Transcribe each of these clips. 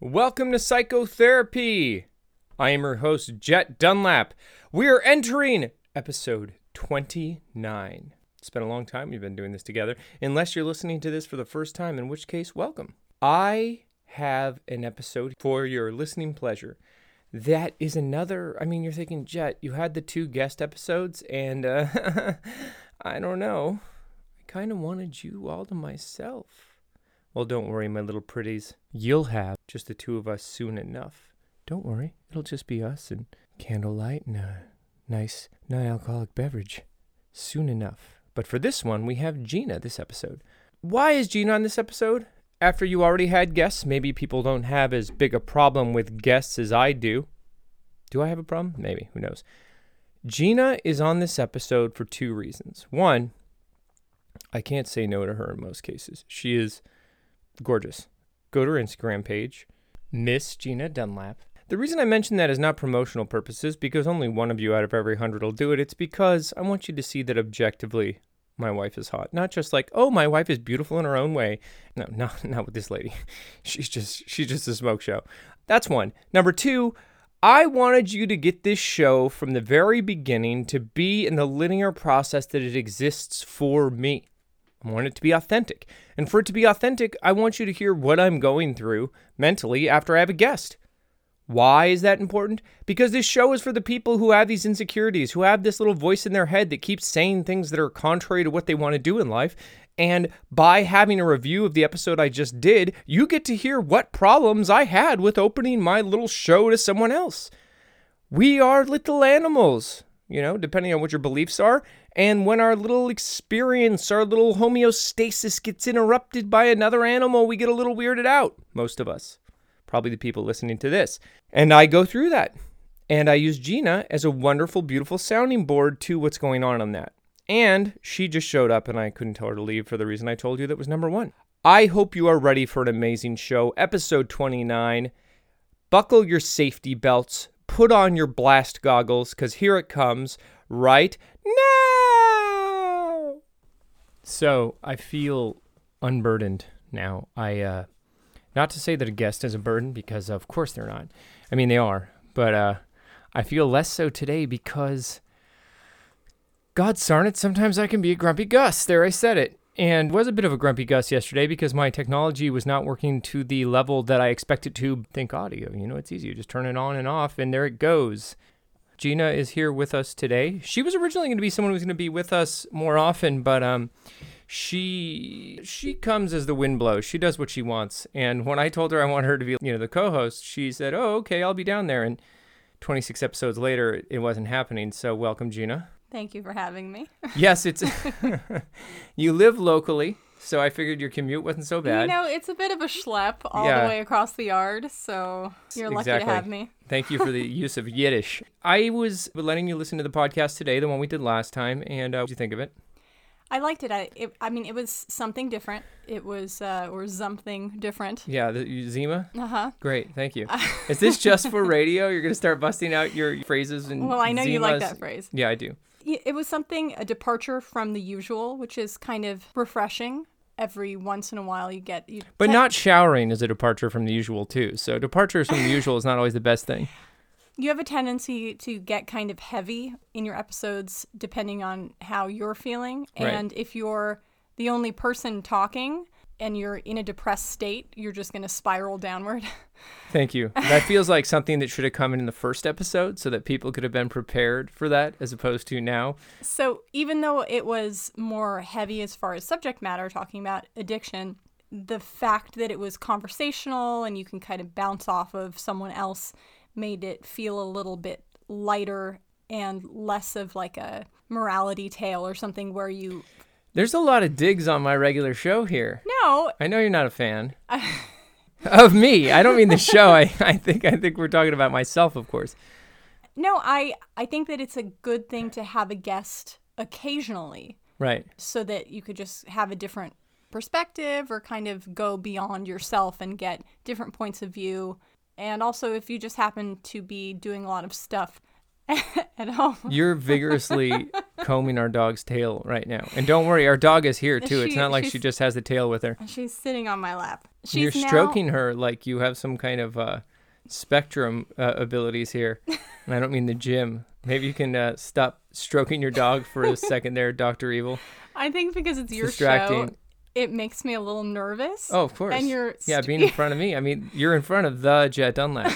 Welcome to Psychotherapy. I am your host, Jet Dunlap. We are entering episode 29. It's been a long time we've been doing this together, unless you're listening to this for the first time, in which case, welcome. I have an episode for your listening pleasure. That is another, I mean, you're thinking, Jet, you had the two guest episodes, and uh, I don't know. I kind of wanted you all to myself. Well, don't worry, my little pretties. You'll have just the two of us soon enough. Don't worry, it'll just be us and candlelight and a nice non alcoholic beverage. Soon enough. But for this one, we have Gina this episode. Why is Gina on this episode? After you already had guests, maybe people don't have as big a problem with guests as I do. Do I have a problem? Maybe, who knows. Gina is on this episode for two reasons. One, I can't say no to her in most cases. She is gorgeous. Go to her Instagram page, Miss Gina Dunlap. The reason I mention that is not promotional purposes, because only one of you out of every hundred will do it. It's because I want you to see that objectively, my wife is hot. Not just like, oh, my wife is beautiful in her own way. No, not not with this lady. She's just she's just a smoke show. That's one. Number two, I wanted you to get this show from the very beginning to be in the linear process that it exists for me. I want it to be authentic. And for it to be authentic, I want you to hear what I'm going through mentally after I have a guest. Why is that important? Because this show is for the people who have these insecurities, who have this little voice in their head that keeps saying things that are contrary to what they want to do in life. And by having a review of the episode I just did, you get to hear what problems I had with opening my little show to someone else. We are little animals, you know, depending on what your beliefs are. And when our little experience, our little homeostasis gets interrupted by another animal, we get a little weirded out, most of us probably the people listening to this. And I go through that. And I use Gina as a wonderful, beautiful sounding board to what's going on on that. And she just showed up, and I couldn't tell her to leave for the reason I told you that was number one. I hope you are ready for an amazing show. Episode 29. Buckle your safety belts, put on your blast goggles, because here it comes right now. So I feel unburdened now. I, uh, not to say that a guest is a burden, because of course they're not. I mean, they are. But uh, I feel less so today because, God darn it, sometimes I can be a grumpy Gus. There, I said it. And was a bit of a grumpy Gus yesterday because my technology was not working to the level that I expected to. Think audio, you know, it's easy. You just turn it on and off, and there it goes. Gina is here with us today. She was originally going to be someone who was going to be with us more often, but um, she she comes as the wind blows. She does what she wants. And when I told her I want her to be, you know, the co-host, she said, "Oh, okay, I'll be down there." And 26 episodes later, it wasn't happening. So, welcome, Gina. Thank you for having me. yes, it's you live locally, so I figured your commute wasn't so bad. You know, it's a bit of a schlep all yeah. the way across the yard, so you're lucky to have me. Thank you for the use of Yiddish. I was letting you listen to the podcast today, the one we did last time, and uh, what did you think of it? I liked it. I it, I mean, it was something different. It was uh, or something different. Yeah, the Zima. Uh huh. Great, thank you. Is this just for radio? You're gonna start busting out your phrases and. Well, I know Zimas? you like that phrase. Yeah, I do. It was something a departure from the usual, which is kind of refreshing. Every once in a while, you get you. But not showering is a departure from the usual too. So departures from the usual is not always the best thing you have a tendency to get kind of heavy in your episodes depending on how you're feeling. Right. And if you're the only person talking and you're in a depressed state, you're just going to spiral downward. Thank you. That feels like something that should have come in the first episode so that people could have been prepared for that as opposed to now. So, even though it was more heavy as far as subject matter, talking about addiction, the fact that it was conversational and you can kind of bounce off of someone else made it feel a little bit lighter and less of like a morality tale or something where you There's a lot of digs on my regular show here. No. I know you're not a fan. of me. I don't mean the show. I, I think I think we're talking about myself, of course. No, I I think that it's a good thing to have a guest occasionally. Right. So that you could just have a different perspective or kind of go beyond yourself and get different points of view and also, if you just happen to be doing a lot of stuff at home. You're vigorously combing our dog's tail right now. And don't worry, our dog is here too. it's not like she just has the tail with her. She's sitting on my lap. She's You're now- stroking her like you have some kind of uh, spectrum uh, abilities here. And I don't mean the gym. Maybe you can uh, stop stroking your dog for a second there, Dr. Evil. I think because it's, your show, it makes me a little nervous. Oh, of course. And you're yeah, being in front of me. I mean, you're in front of the Jet Dunlap.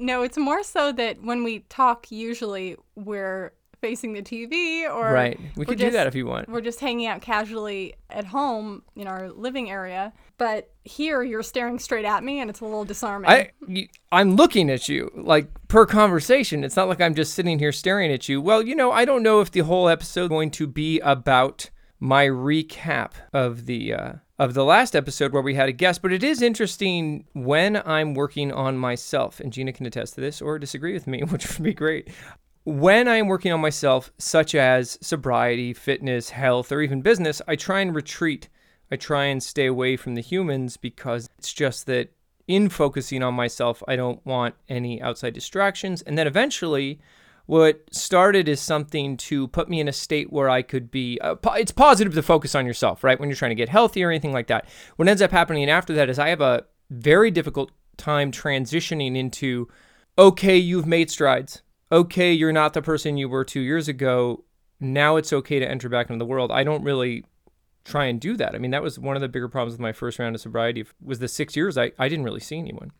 No, it's more so that when we talk, usually we're facing the TV or right. We could do that if you want. we're just hanging out casually at home in our living area. But here, you're staring straight at me, and it's a little disarming. I, I'm looking at you like per conversation. It's not like I'm just sitting here staring at you. Well, you know, I don't know if the whole episode is going to be about my recap of the uh, of the last episode where we had a guest, but it is interesting when I'm working on myself, and Gina can attest to this or disagree with me, which would be great. When I'm working on myself, such as sobriety, fitness, health, or even business, I try and retreat. I try and stay away from the humans because it's just that in focusing on myself, I don't want any outside distractions. And then eventually, what started as something to put me in a state where I could be. Uh, it's positive to focus on yourself, right? When you're trying to get healthy or anything like that. What ends up happening after that is I have a very difficult time transitioning into okay, you've made strides. Okay, you're not the person you were two years ago. Now it's okay to enter back into the world. I don't really try and do that. I mean, that was one of the bigger problems with my first round of sobriety was the six years I, I didn't really see anyone.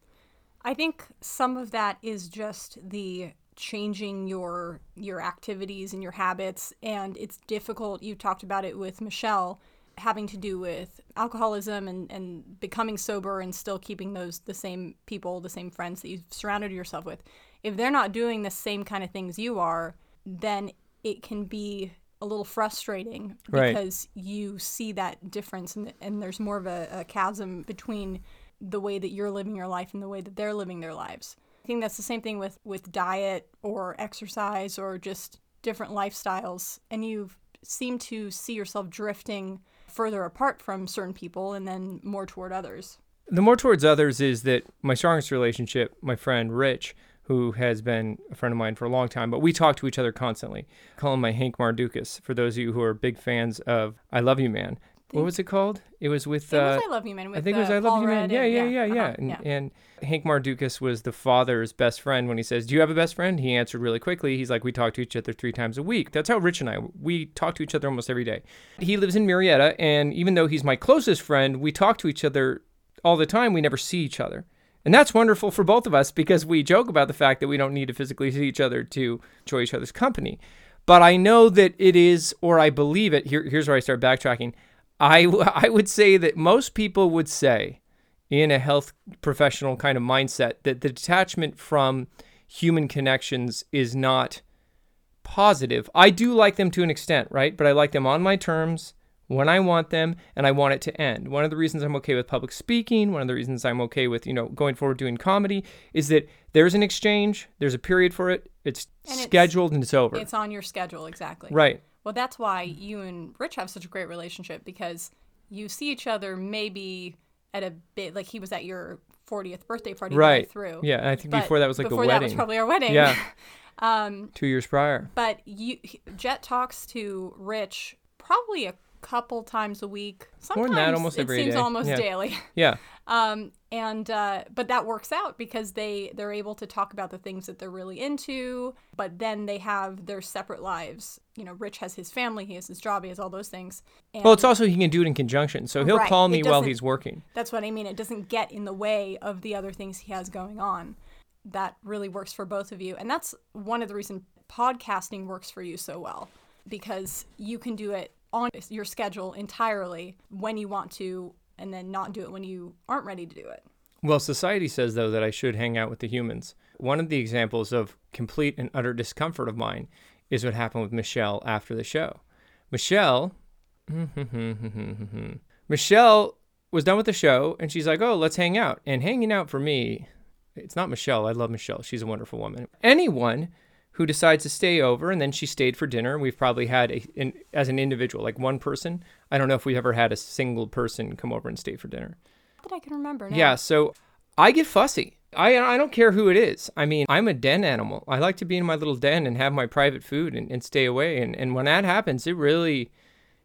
I think some of that is just the changing your your activities and your habits and it's difficult you talked about it with Michelle having to do with alcoholism and, and becoming sober and still keeping those the same people the same friends that you've surrounded yourself with if they're not doing the same kind of things you are then it can be a little frustrating Right. because you see that difference and, and there's more of a, a chasm between the way that you're living your life and the way that they're living their lives. Think that's the same thing with with diet or exercise or just different lifestyles and you seem to see yourself drifting further apart from certain people and then more toward others. The more towards others is that my strongest relationship, my friend Rich, who has been a friend of mine for a long time, but we talk to each other constantly. Call him my Hank Mardukas. For those of you who are big fans of I Love You Man, what was it called? It was with. It was Uh, I Love You Man I think it was uh, I Love You Man. Rudd Yeah, yeah, yeah, yeah. uh-huh, And, and Hank Mardukas was the father's best friend when he says, Do you have a best friend? He answered really quickly. He's like, We talk to each other three times a week. That's how Rich and I, we talk to each other almost every day. He lives in Marietta, and even though he's my closest friend, we talk to each other all the time. We never see each other. And that's wonderful for both of us because we joke about the fact that we don't need to physically see each other to enjoy each other's company. But I know that it is, or I believe it. Here, here's where I start backtracking. I, w- I would say that most people would say, in a health professional kind of mindset, that the detachment from human connections is not positive. I do like them to an extent, right? But I like them on my terms when I want them and I want it to end. One of the reasons I'm okay with public speaking, one of the reasons I'm okay with, you know, going forward doing comedy is that there's an exchange, there's a period for it, it's And it's- scheduled and it's over. It's on your schedule exactly. right. Well, that's why you and Rich have such a great relationship because you see each other maybe at a bit like he was at your 40th birthday party Right. through. Yeah, and I think But before that was like before the that wedding. was probably our wedding. Yeah. um, 2 years prior. but you Jet talks to Rich probably a couple times a week. Sometimes More than that, almost it every seems day. almost Yeah. daily. Yeah. Um, and uh, but that works out because they they're able to talk about the things that they're really into, but then they have their separate lives. You know, Rich has his family, he has his job, he has all those things. And Well, it's also he can do it in conjunction. So he'll Right. call me while he's working. that's what I mean. It doesn't get in the way of the other things he has going on. That really works for both of you, and that's one of the reasons podcasting works for you so well because you can do it on your schedule entirely when you want to, and then not do it when you aren't ready to do it. Well, society says, though, that I should hang out with the humans. One of the examples of complete and utter discomfort of mine is what happened with Michelle after the show. Michelle, Michelle was done with the show and she's like, oh, let's hang out. And hanging out for me, it's not Michelle. I love Michelle. She's a wonderful woman. Anyone who decides to stay over and then she stayed for dinner, we've probably had, a, an, as an individual, like one person. I don't know if we've ever had a single person come over and stay for dinner. That I can remember now. Yeah, so I get fussy. I I don't care who it is. I mean, I'm a den animal. I like to be in my little den and have my private food and, and stay away. And, and when that happens, it really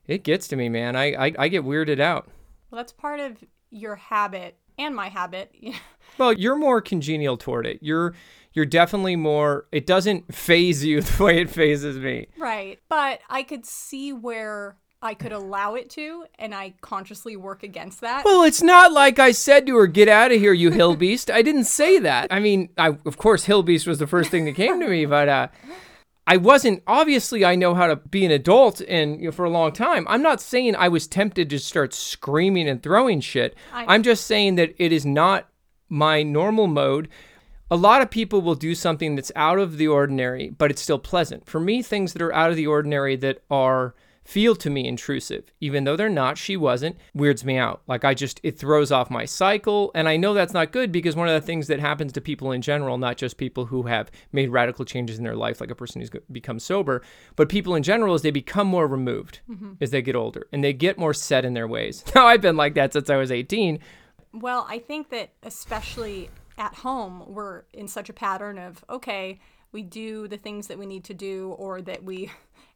it gets to me, man. I, I, I get weirded out. Well, that's part of your habit and my habit. well, you're more congenial toward it. You're you're definitely more it doesn't faze you the way it fazes me. Right. But I could see where I could allow it to, and I consciously work against that. Well, it's not like I said to her, "Get out of here, you hill beast." I didn't say that. I mean, I of course, hill beast was the first thing that came to me, but uh, I wasn't. Obviously, I know how to be an adult, and you know, for a long time, I'm not saying I was tempted to start screaming and throwing shit. I- I'm just saying that it is not my normal mode. A lot of people will do something that's out of the ordinary, but it's still pleasant. For me, things that are out of the ordinary that are feel to me intrusive, even though they're not, she wasn't, weirds me out. Like I just, it throws off my cycle. And I know that's not good because one of the things that happens to people in general, not just people who have made radical changes in their life, like a person who's become sober, but people in general, is they become more removed mm-hmm. as they get older and they get more set in their ways. Now, I've been like that since I was 18. Well, I think that especially at home, we're in such a pattern of, okay, we do the things that we need to do or that we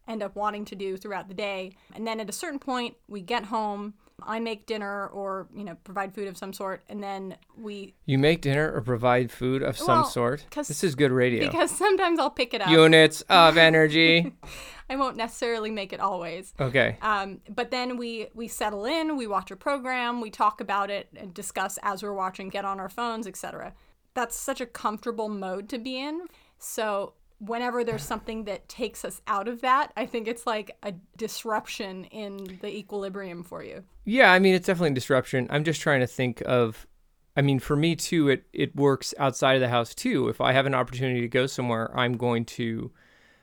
end up wanting to do throughout the day. And then at a certain point, we get home. I make dinner or, you know, provide food of some sort, and then we. You make dinner or provide food of some well, sort? This is good radio. Because sometimes I'll pick it up. Units of energy. I won't necessarily make it always. Okay. Um, but then we we settle in, we watch a program, we talk about it and discuss as we're watching, get on our phones, etc. That's such a comfortable mode to be in. So whenever there's something that takes us out of that, I think it's like a disruption in the equilibrium for you. Yeah, I mean it's definitely a disruption. I'm just trying to think of I mean for me too it it works outside of the house too. If I have an opportunity to go somewhere, I'm going to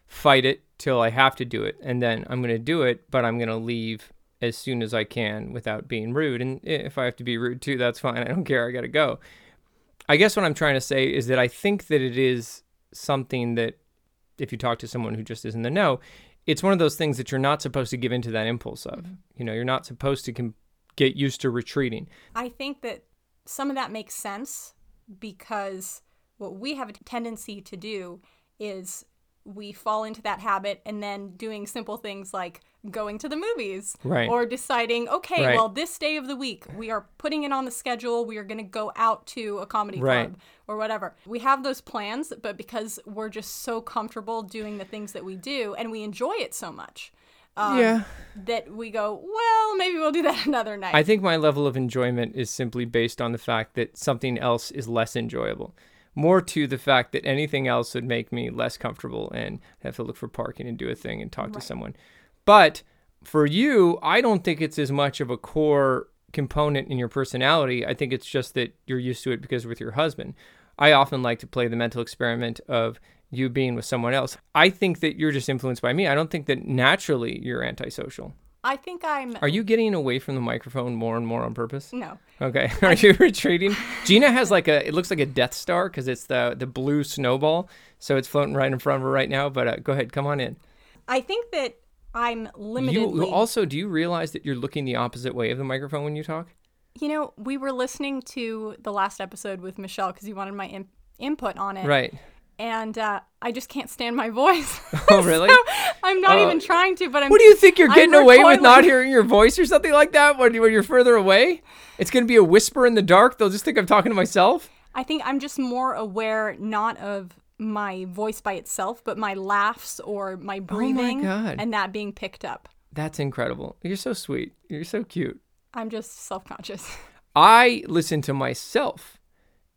fight it till I have to do it and then I'm going to do it, but I'm going to leave as soon as I can without being rude. And if I have to be rude too, that's fine. I don't care. I got to go. I guess what I'm trying to say is that I think that it is something that if you talk to someone who just isn't the know, it's one of those things that you're not supposed to give into that impulse of. Mm-hmm. You know, you're not supposed to com- get used to retreating. I think that some of that makes sense because what we have a tendency to do is we fall into that habit and then doing simple things like going to the movies right. or deciding okay right. well this day of the week we are putting it on the schedule we are going to go out to a comedy right. club or whatever we have those plans but because we're just so comfortable doing the things that we do and we enjoy it so much um, yeah. That we go, well, maybe we'll do that another night. I think my level of enjoyment is simply based on the fact that something else is less enjoyable more to the fact that anything else would make me less comfortable and have to look for parking and do a thing and talk right. to someone. But for you, I don't think it's as much of a core component in your personality. I think it's just that you're used to it because with your husband. I often like to play the mental experiment of you being with someone else. I think that you're just influenced by me. I don't think that naturally you're antisocial. I think I'm. Are you getting away from the microphone more and more on purpose? No. Okay. Are you retreating? Gina has like a. It looks like a Death Star because it's the the blue snowball, so it's floating right in front of her right now. But uh, go ahead, come on in. I think that I'm limited. You also do you realize that you're looking the opposite way of the microphone when you talk? You know, we were listening to the last episode with Michelle because you wanted my in- input on it. Right and uh, I just can't stand my voice. Oh, really? so I'm not uh, even trying to, but I'm. What do you think you're getting away with not hearing your voice or something like that when, when you're further away? It's going to be a whisper in the dark. They'll just think I'm talking to myself. I think I'm just more aware not of my voice by itself, but my laughs or my breathing oh my and that being picked up. That's incredible. You're so sweet. You're so cute. I'm just self conscious. I listen to myself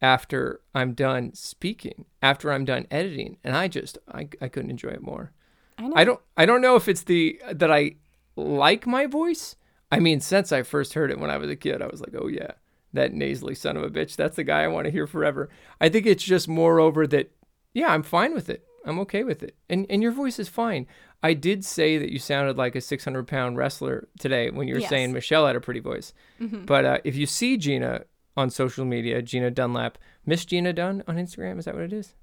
after I'm done speaking, after I'm done editing, and I just I, I couldn't enjoy it more. I know. I don't I don't know if it's the that I like my voice. I mean, since I first heard it when I was a kid, I was like, oh yeah, that nasally son of a bitch. That's the guy I want to hear forever. I think it's just moreover that yeah, I'm fine with it. I'm okay with it. And and your voice is fine. I did say that you sounded like a 600 pound wrestler today when you were yes. saying Michelle had a pretty voice. Mm-hmm. But uh, if you see Gina on social media, Gina Dunlap. Miss Gina Dunn on Instagram, is that what it is?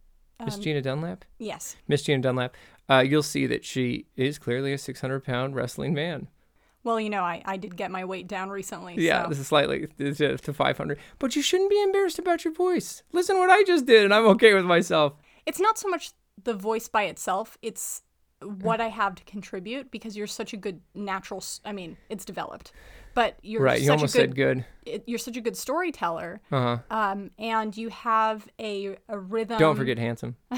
Miss um, Gina Dunlap? Yes. Miss Gina Dunlap. Uh, you'll see that she is clearly a 600 pound wrestling man. Well, you know, I, I did get my weight down recently. Yeah, so. this is slightly to, to 500. But you shouldn't be embarrassed about your voice. Listen to what I just did, and I'm okay with myself. it's not so much the voice by itself it's what i have to contribute because you're such a good natural I mean it's developed but you're right, such you almost a good, said good. you're such a good storyteller Uh huh. um, and you have a, a rhythm Don't forget handsome.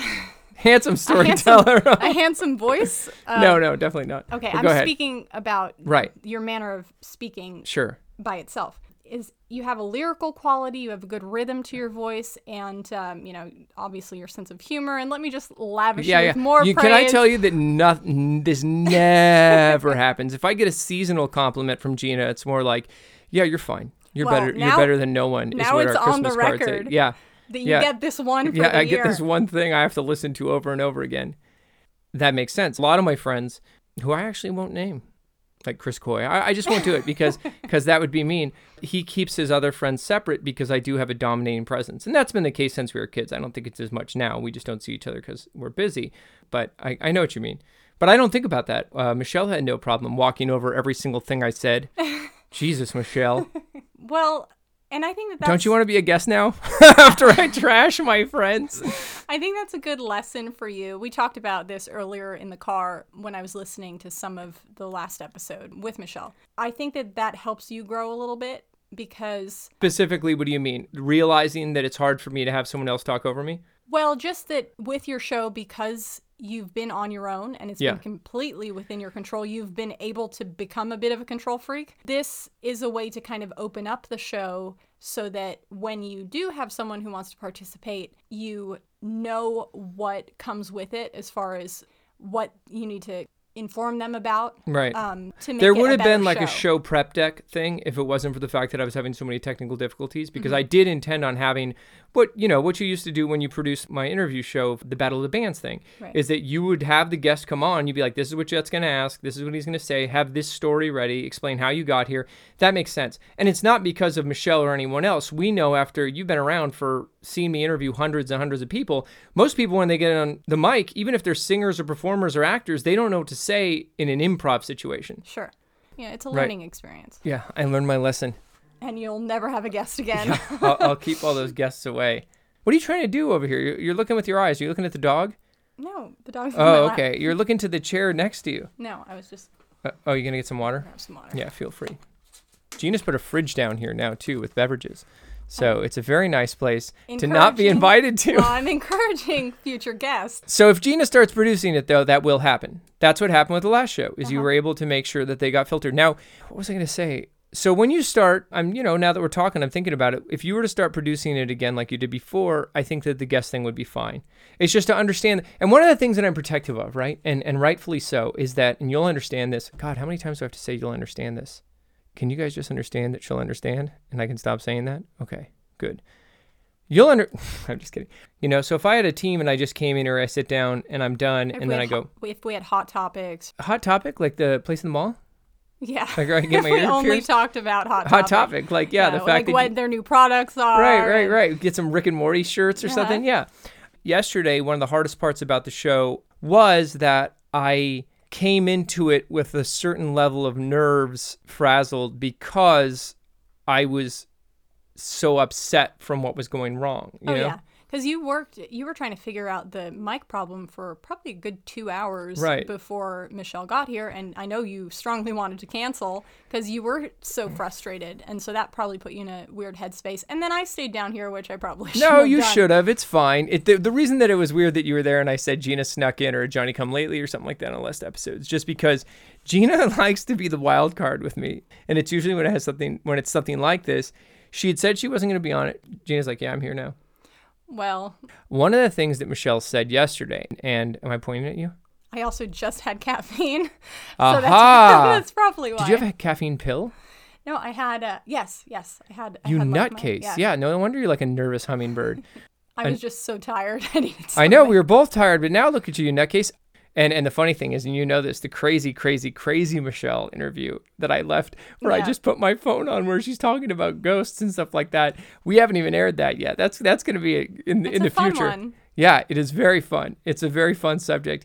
handsome handsome- storyteller. a handsome voice uh, no, no, definitely not. okay But i'm speaking about Right. your manner of speaking Sure. by itself is you have a lyrical quality you have a good rhythm to your voice and um, you know obviously your sense of humor and let me just lavish Yeah, you yeah. with more You, praise can I tell you that nothing? This never happens. If I get a seasonal compliment from Gina, it's more like, "Yeah, you're fine. You're Well, better. you're better than no one." is now what it's our on the Christmas say. record. Yeah, that you yeah. get this one for yeah. the I year. get this one thing I have to listen to over and over again. That makes sense. A lot of my friends, who I actually won't name, like Chris Coy, I, I just won't do it because because that would be mean. He keeps his other friends separate because I do have a dominating presence, and that's been the case since we were kids. I don't think it's as much now. We just don't see each other because we're busy. But I, I know what you mean. But I don't think about that. Uh, Michelle had no problem walking over every single thing I said. Jesus, Michelle. Well, and I think that that's, Don't you want to be a guest now? After I trash my friends. I think that's a good lesson for you. We talked about this earlier in the car when I was listening to some of the last episode with Michelle. I think that that helps you grow a little bit because Specifically, what do you mean? Realizing that it's hard for me to have someone else talk over me? well, just that with your show because you've been on your own and it's Yeah. been completely within your control, you've been able to become a bit of a control freak. This is a way to kind of open up the show so that when you do have someone who wants to participate, you know what comes with it as far as what you need to inform them about Right. um, to make there would have been like a show prep deck thing if it wasn't for the fact that I was having so many technical difficulties because I did intend on having what you know what you used to do when you produced my interview show the battle of the bands thing Right. is that you would have the guest come on you'd be like this is what Jet's going to ask this is what he's going to say have this story ready explain how you got here that makes sense and it's not because of Michelle or anyone else we know after you've been around for seeing me interview hundreds and hundreds of people most people when they get on the mic even if they're singers or performers or actors they don't know what to say in an improv situation Sure. Yeah, it's a Right. learning experience. yeah, I learned my lesson. And you'll never have a guest again. I'll, I'll keep all those guests away. What are you trying to do over here? You're, you're looking with your eyes. You're looking at the dog? no, the dog's in my Oh, lap. okay. You're looking to the chair next to you. No, I was just Uh, oh, you're gonna get some water? grab some water. Yeah, feel free. Gina's put a fridge down here now too with beverages, so it's a very nice place to not be invited to. Well, I'm encouraging future guests. So if Gina starts producing it though, that will happen. That's what happened with the last show. Is you Uh-huh. were able to make sure that they got filtered. Now, what was I going to say? So when you start, I'm you know now that we're talking, I'm thinking about it. If you were to start producing it again like you did before, I think that the guest thing would be fine. It's just to understand. And one of the things that I'm protective of, right, and and rightfully so, is that, and you'll understand this. God, how many times do I have to say you'll understand this? Can you guys just understand that she'll understand, and I can stop saying that? Okay, good. You'll under. I'm just kidding. You know, so if I had a team and I just came in here, I sit down and I'm done, If and then I go hot- if we had hot topics, hot topic like the place in the mall, yeah. like I get my we ear only pierced. talked about hot Hot topics. topic, like yeah, the fact like that what you- their new products are. right, right, right. Get some Rick and Morty shirts or Uh-huh. something. Yeah. Yesterday, one of the hardest parts about the show was that I came into it with a certain level of nerves frazzled because I was so upset from what was going wrong. You Oh know? yeah, because you worked, you were trying to figure out the mic problem for probably a good two hours Right. before Michelle got here, and I know you strongly wanted to cancel because you were so frustrated, and so that probably put you in a weird headspace. And then I stayed down here, which I probably should have. No, you should have. It's fine. It, the, the reason that it was weird that you were there and I said Gina snuck in or Johnny come lately or something like that on the last episodes, just because Gina likes to be the wild card with me, and it's usually when it has something when it's something like this. She had said she wasn't going to be on it. Gina's like, "Yeah, I'm here now." Well, One of the things that Michelle said yesterday, and am I pointing at you? I also just had caffeine, so that's, that's probably why. Did you have a caffeine pill? No, I had. Uh, yes, yes, I had. I You had like nutcase. yeah. Yeah, no wonder you're like a nervous hummingbird. I was just so tired. I needed. I know we were both tired, but now look at you, you nutcase. And and the funny thing is, and you know this, the crazy, crazy, crazy Michelle interview that I left, where I just put my phone on, where she's talking about ghosts and stuff like that. We haven't even aired that yet. That's that's going to be in It's in a the future. one. Yeah, it is very fun. It's a very fun subject.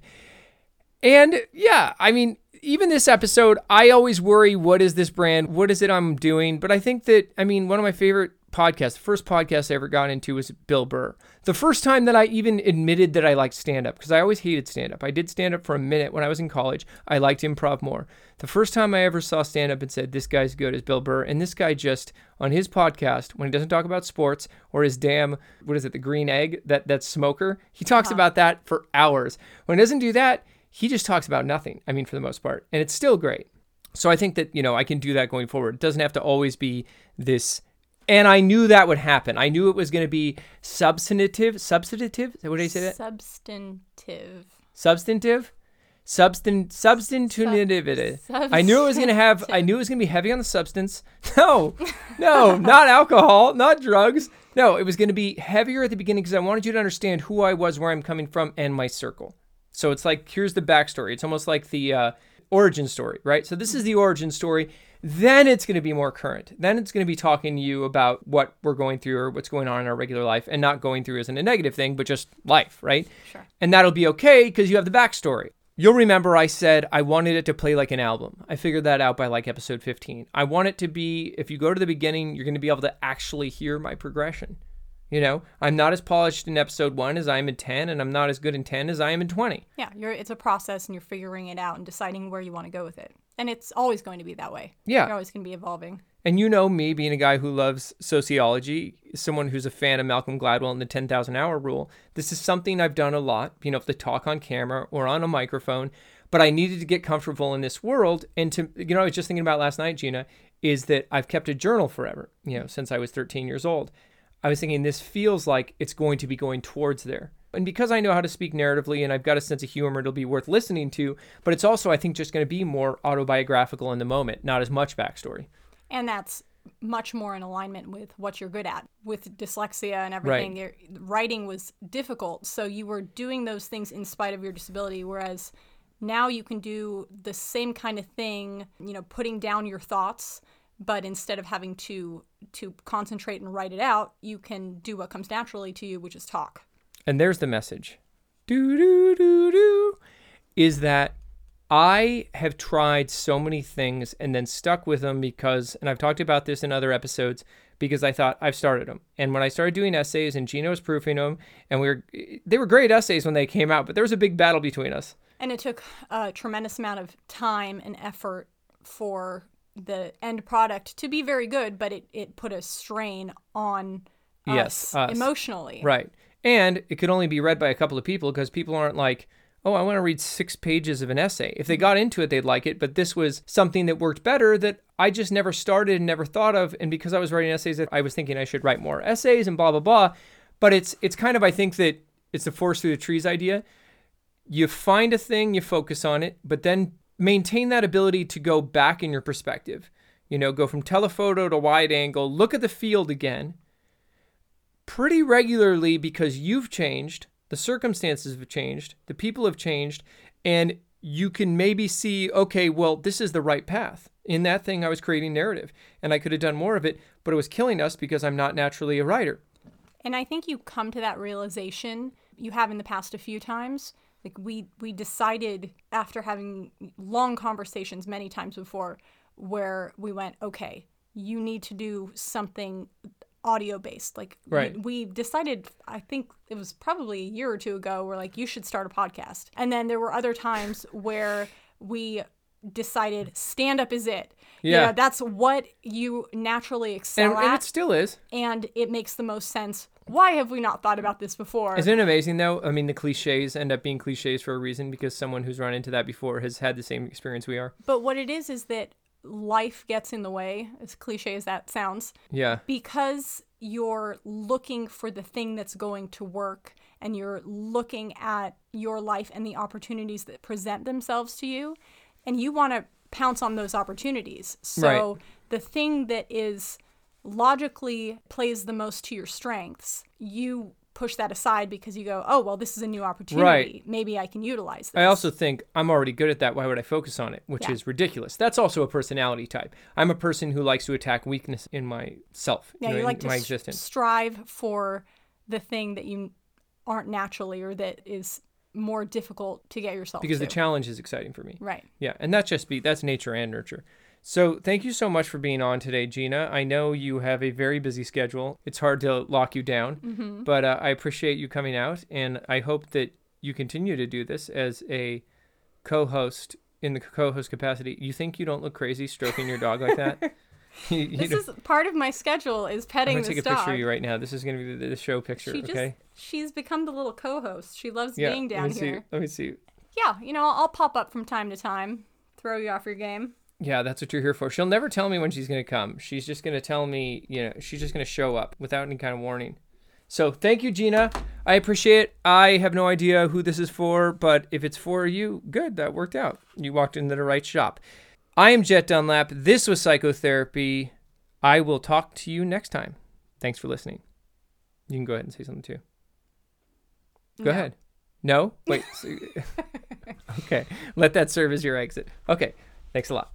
And yeah, I mean, even this episode, I always worry what is this brand? What is it I'm doing? But I think that, I mean, one of my favorite podcasts, the first podcast I ever got into was Bill Burr. The first time that I even admitted that I liked stand up, because I always hated stand up. I did stand up for a minute when I was in college. I liked improv more. The first time I ever saw stand up and said, this guy's good is Bill Burr. And this guy just, on his podcast, when he doesn't talk about sports or his damn, what is it, the green egg, that, that smoker, he talks Uh-huh. about that for hours. When he doesn't do that, he just talks about nothing. I mean, for the most part. And it's still great. So I think that, you know, I can do that going forward. It doesn't have to always be this. And I knew that would happen. I knew it was going to be substantive. Substantive? What did I say that? Substantive. Substantive? Substan substantive. I knew it was going to have, I knew it was going to be heavy on the substance. No, no, not alcohol, not drugs. No, it was going to be heavier at the beginning because I wanted you to understand who I was, where I'm coming from, and my circle. So it's like, here's the backstory. It's almost like the uh, origin story, right? So this is the origin story. Then it's going to be more current. Then it's going to be talking to you about what we're going through or what's going on in our regular life and not going through isn't a negative thing, but just life, right? Sure. And that'll be okay because you have the backstory. You'll remember I said I wanted it to play like an album. I figured that out by like episode 15. I want it to be, if you go to the beginning, you're going to be able to actually hear my progression. You know, I'm not as polished in episode one as I am in 10, and I'm not as good in 10 as I am in 20. Yeah, you're it's a process and you're figuring it out and deciding where you want to go with it. And it's always going to be that way. Yeah. You're always going to be evolving. And you know me being a guy who loves sociology, someone who's a fan of Malcolm Gladwell and the 10,000 hour rule. This is something I've done a lot, you know, if to talk on camera or on a microphone, but I needed to get comfortable in this world. And to, you know, I was just thinking about last night, Gina, is that I've kept a journal forever, you know, since I was 13 years old. I was thinking this feels like it's going to be going towards there. And because I know how to speak narratively and I've got a sense of humor, it'll be worth listening to. But it's also, I think, just going to be more autobiographical in the moment, not as much backstory. And that's much more in alignment with what you're good at. With dyslexia and everything, Right. your writing was difficult. So you were doing those things in spite of your disability. Whereas now you can do the same kind of thing, you know, putting down your thoughts, but instead of having to to concentrate and write it out, you can do what comes naturally to you, which is talk. And there's the message. Do do do do is that I have tried so many things and then stuck with them because and I've talked about this in other episodes because I thought I've started them. And when I started doing essays and Gina was proofing them and we were they were great essays when they came out, but there was a big battle between us. And it took a tremendous amount of time and effort for the end product to be very good, but it, it put a strain on us, Yes, us. emotionally. Right. And it could only be read by a couple of people because people aren't like, oh, I want to read six pages of an essay. If they mm-hmm. got into it, they'd like it. But this was something that worked better that I just never started and never thought of. And because I was writing essays, that I was thinking I should write more essays and blah blah blah. But it's it's kind of I think that it's the forest through the trees idea. You find a thing, you focus on it, but then maintain that ability to go back in your perspective. You know, go from telephoto to wide angle, look at the field again pretty regularly because you've changed, the circumstances have changed, the people have changed, and you can maybe see, okay, well, this is the right path. In that thing, I was creating narrative, and I could have done more of it, but it was killing us because I'm not naturally a writer. And I think you come to that realization you have in the past a few times. Like we we decided after having long conversations many times before where we went, okay, you need to do something audio based. Like we- Right. we, decided I think it was probably a year or two ago we're like you should start a podcast. And then there were other times where we decided stand up is it. You Yeah. know, that's what you naturally excel And, at and it still is. and it makes the most sense. Why have we not thought about this before? Isn't it amazing though? I mean, the cliches end up being cliches for a reason because someone who's run into that before has had the same experience we are. but what it is is that life gets in the way, as cliche as that sounds, Yeah. because you're looking for the thing that's going to work and you're looking at your life and the opportunities that present themselves to you and you want to pounce on those opportunities. So the thing that is logically plays the most to your strengths, you push that aside because you go, "Oh, well, this is a new opportunity. Maybe I can utilize this." I also think I'm already good at that. Why would I focus on it? Which Yeah. is ridiculous. That's also a personality type. I'm a person who likes to attack weakness in myself, Yeah, you know, you in like to my existence. strive for the thing that you aren't naturally or that is more difficult to get yourself because to. the challenge is exciting for me. right. Yeah, and that's just be that's nature and nurture. So thank you so much for being on today, Gina. I know you have a very busy schedule. It's hard to lock you down, Mm-hmm. but uh, I appreciate you coming out, and I hope that you continue to do this as a co-host in the co-host capacity. You think you don't look crazy stroking your dog like that? You- you This don't- is part of my schedule is petting I'm gonna take a picture of you right now. This is gonna be the, the show picture. She just okay. she's become the little co-host. She loves Yeah. being let down me see. here. Let me see. Yeah, you know, I'll pop up from time to time, throw you off your game. Yeah, that's what you're here for. She'll never tell me when she's going to come. She's just going to tell me, you know, she's just going to show up without any kind of warning. So thank you, Gina. I appreciate it. I have no idea who this is for, but if it's for you, good. That worked out. You walked into the right shop. I am Jet Dunlap. This was Psychotherapy. I will talk to you next time. Thanks for listening. You can go ahead and say something too. Go No. ahead. No? Wait. okay. Let that serve as your exit. Okay. Thanks a lot.